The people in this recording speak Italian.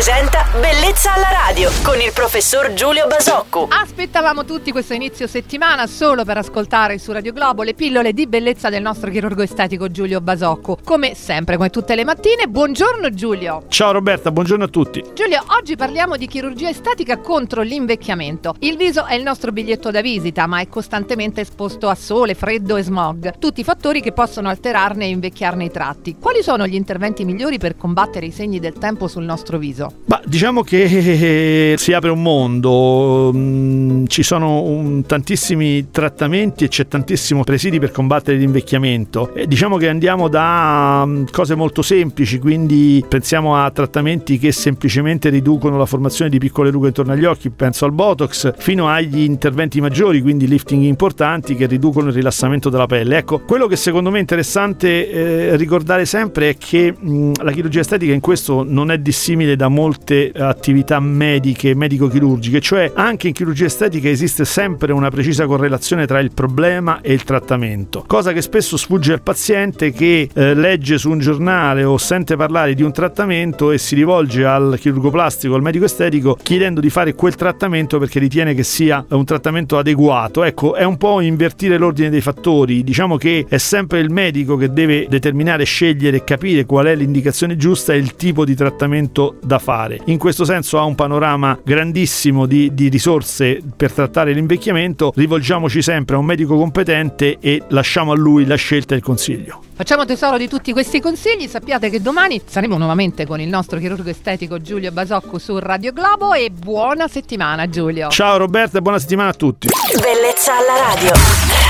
presenta Bellezza alla radio con il professor Giulio Basocco. Aspettavamo tutti questo inizio settimana solo per ascoltare su Radio Globo le pillole di bellezza del nostro chirurgo estetico Giulio Basocco. Come sempre, come tutte le mattine, buongiorno Giulio. Ciao Roberta, buongiorno a tutti. Giulio, oggi parliamo di chirurgia estetica contro l'invecchiamento. Il viso è il nostro biglietto da visita, ma è costantemente esposto a sole, freddo e smog, tutti fattori che possono alterarne e invecchiarne i tratti. Quali sono gli interventi migliori per combattere i segni del tempo sul nostro viso? Ma diciamo che si apre un mondo, mm, ci sono tantissimi trattamenti e c'è tantissimo presidi per combattere l'invecchiamento. Diciamo che andiamo da mm, cose molto semplici, quindi pensiamo a trattamenti che semplicemente riducono la formazione di piccole rughe intorno agli occhi, penso al Botox, fino agli interventi maggiori, quindi lifting importanti che riducono il rilassamento della pelle. Ecco, quello che secondo me è interessante eh, ricordare sempre è che mh, la chirurgia estetica in questo non è dissimile da molte attività mediche, medico-chirurgiche, cioè anche in chirurgia estetica esiste sempre una precisa correlazione tra il problema e il trattamento, cosa che spesso sfugge al paziente che eh, legge su un giornale o sente parlare di un trattamento e si rivolge al chirurgo plastico, al medico estetico chiedendo di fare quel trattamento perché ritiene che sia un trattamento adeguato. Ecco, è un po' invertire l'ordine dei fattori, diciamo che è sempre il medico che deve determinare, scegliere e capire qual è l'indicazione giusta e il tipo di trattamento da fare. In questo senso ha un panorama grandissimo di, di risorse per trattare l'invecchiamento, rivolgiamoci sempre a un medico competente e lasciamo a lui la scelta e il consiglio. Facciamo tesoro di tutti questi consigli, sappiate che domani saremo nuovamente con il nostro chirurgo estetico Giulio Basocco su Radio Globo e buona settimana Giulio. Ciao Roberta e buona settimana a tutti. Bellezza alla radio.